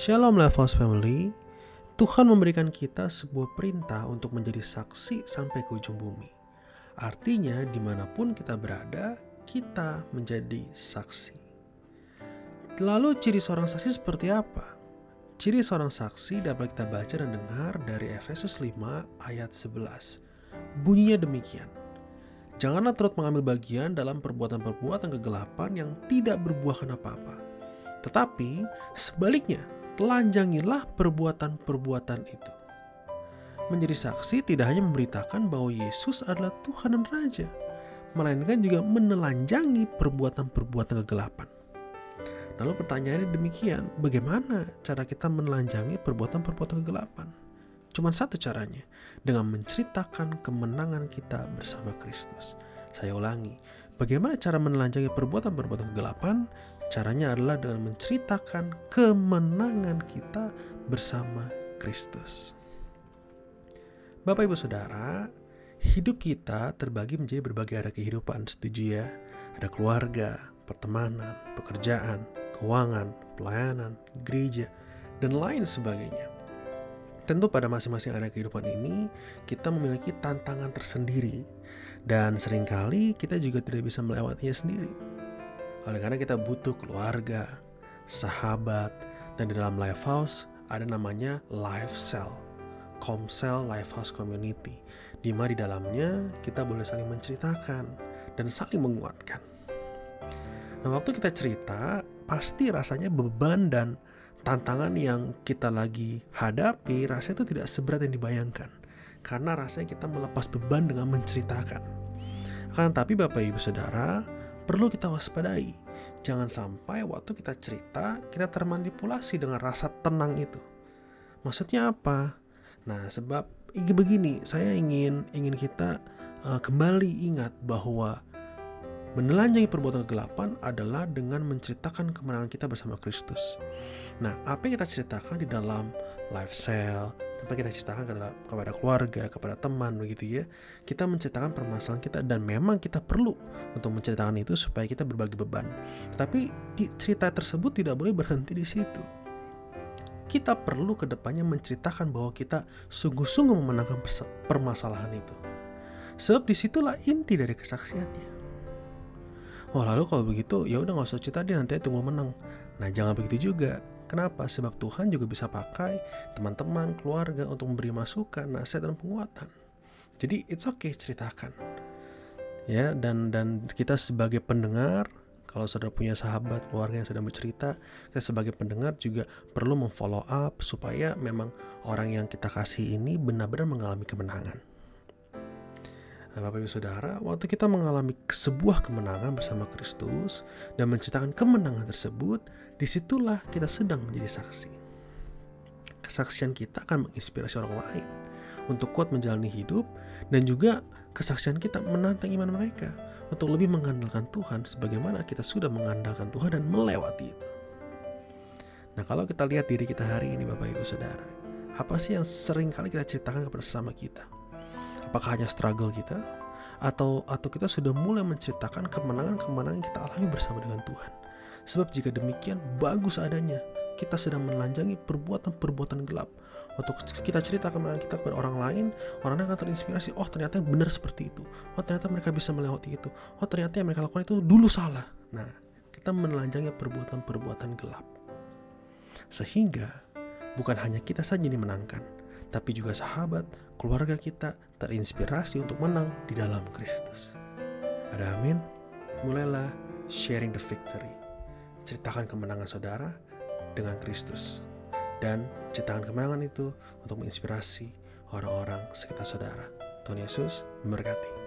Shalom Lifehouse Family, Tuhan memberikan kita sebuah perintah untuk menjadi saksi sampai ke ujung bumi. Artinya di mana pun kita berada, kita menjadi saksi. Lalu ciri seorang saksi seperti apa? Ciri seorang saksi dapat kita baca dan dengar dari Efesus 5 ayat 11. Bunyinya demikian. Janganlah turut mengambil bagian dalam perbuatan-perbuatan kegelapan yang tidak berbuahkan apa-apa. Tetapi sebaliknya, telanjangilah perbuatan-perbuatan itu. Menjadi saksi tidak hanya memberitakan bahwa Yesus adalah Tuhan dan Raja, melainkan juga menelanjangi perbuatan-perbuatan kegelapan. Lalu pertanyaannya demikian, bagaimana cara kita menelanjangi perbuatan-perbuatan kegelapan? Cuma satu caranya, dengan menceritakan kemenangan kita bersama Kristus. Saya ulangi, bagaimana cara menelanjangi perbuatan-perbuatan kegelapan? Caranya adalah dengan menceritakan kemenangan kita bersama Kristus. Bapak Ibu Saudara, hidup kita terbagi menjadi berbagai area kehidupan, setuju ya? Ada keluarga, pertemanan, pekerjaan, keuangan, pelayanan, gereja, dan lain sebagainya. Tentu pada masing-masing area kehidupan ini kita memiliki tantangan tersendiri dan sering kali kita juga tidak bisa melewatinya sendiri. Oleh karena kita butuh keluarga, sahabat, dan di dalam life house ada namanya life cell, Comcell Life House Community, di mana di dalamnya kita boleh saling menceritakan dan saling menguatkan. Nah, waktu kita cerita, pasti rasanya beban dan tantangan yang kita lagi hadapi rasanya itu tidak seberat yang dibayangkan karena rasanya kita melepas beban dengan menceritakan. Akan tapi Bapak Ibu Saudara, perlu kita waspadai. Jangan sampai waktu kita cerita, kita termanipulasi dengan rasa tenang itu. Maksudnya apa? Nah, sebab begini, saya ingin ingin kita uh, kembali ingat bahwa Menelanjangi perbuatan kegelapan adalah dengan menceritakan kemenangan kita bersama Kristus. Nah, apa yang kita ceritakan di dalam life cell, apa kita ceritakan kepada, kepada keluarga, kepada teman, begitu ya, kita menceritakan permasalahan kita dan memang kita perlu untuk menceritakan itu supaya kita berbagi beban. Tapi cerita tersebut tidak boleh berhenti di situ. Kita perlu ke depannya menceritakan bahwa kita sungguh-sungguh memenangkan permasalahan itu. Sebab di situlah inti dari kesaksiannya. Oh lalu kalau begitu ya udah nggak usah cerita deh nanti tunggu menang. Nah jangan begitu juga. Kenapa? Sebab Tuhan juga bisa pakai teman-teman, keluarga untuk memberi masukan, nasihat dan penguatan. Jadi it's okay ceritakan. Ya dan dan kita sebagai pendengar kalau saudara punya sahabat, keluarga yang sedang bercerita, kita sebagai pendengar juga perlu memfollow up supaya memang orang yang kita kasih ini benar-benar mengalami kemenangan. Nah, Bapak Ibu Saudara, waktu kita mengalami sebuah kemenangan bersama Kristus dan menceritakan kemenangan tersebut, di situlah kita sedang menjadi saksi. Kesaksian kita akan menginspirasi orang lain untuk kuat menjalani hidup dan juga kesaksian kita menantang iman mereka untuk lebih mengandalkan Tuhan sebagaimana kita sudah mengandalkan Tuhan dan melewati itu. Nah, kalau kita lihat diri kita hari ini Bapak Ibu Saudara, apa sih yang sering kali kita ceritakan kepada sesama kita? Apakah hanya struggle kita? Atau atau kita sudah mulai menceritakan kemenangan-kemenangan yang kita alami bersama dengan Tuhan. Sebab jika demikian bagus adanya, kita sedang menelanjangi perbuatan-perbuatan gelap. Waktu kita cerita kemenangan kita kepada orang lain, orang lain akan terinspirasi, oh ternyata yang benar seperti itu. Oh ternyata mereka bisa melewati itu. Oh ternyata yang mereka lakukan itu dulu salah. Nah, kita menelanjangi perbuatan-perbuatan gelap. Sehingga bukan hanya kita saja yang dimenangkan, tapi juga sahabat, keluarga kita terinspirasi untuk menang di dalam Kristus. Ada amin? Mulailah sharing the victory. Ceritakan kemenangan saudara dengan Kristus. Dan ceritakan kemenangan itu untuk menginspirasi orang-orang sekitar saudara. Tuhan Yesus memberkati.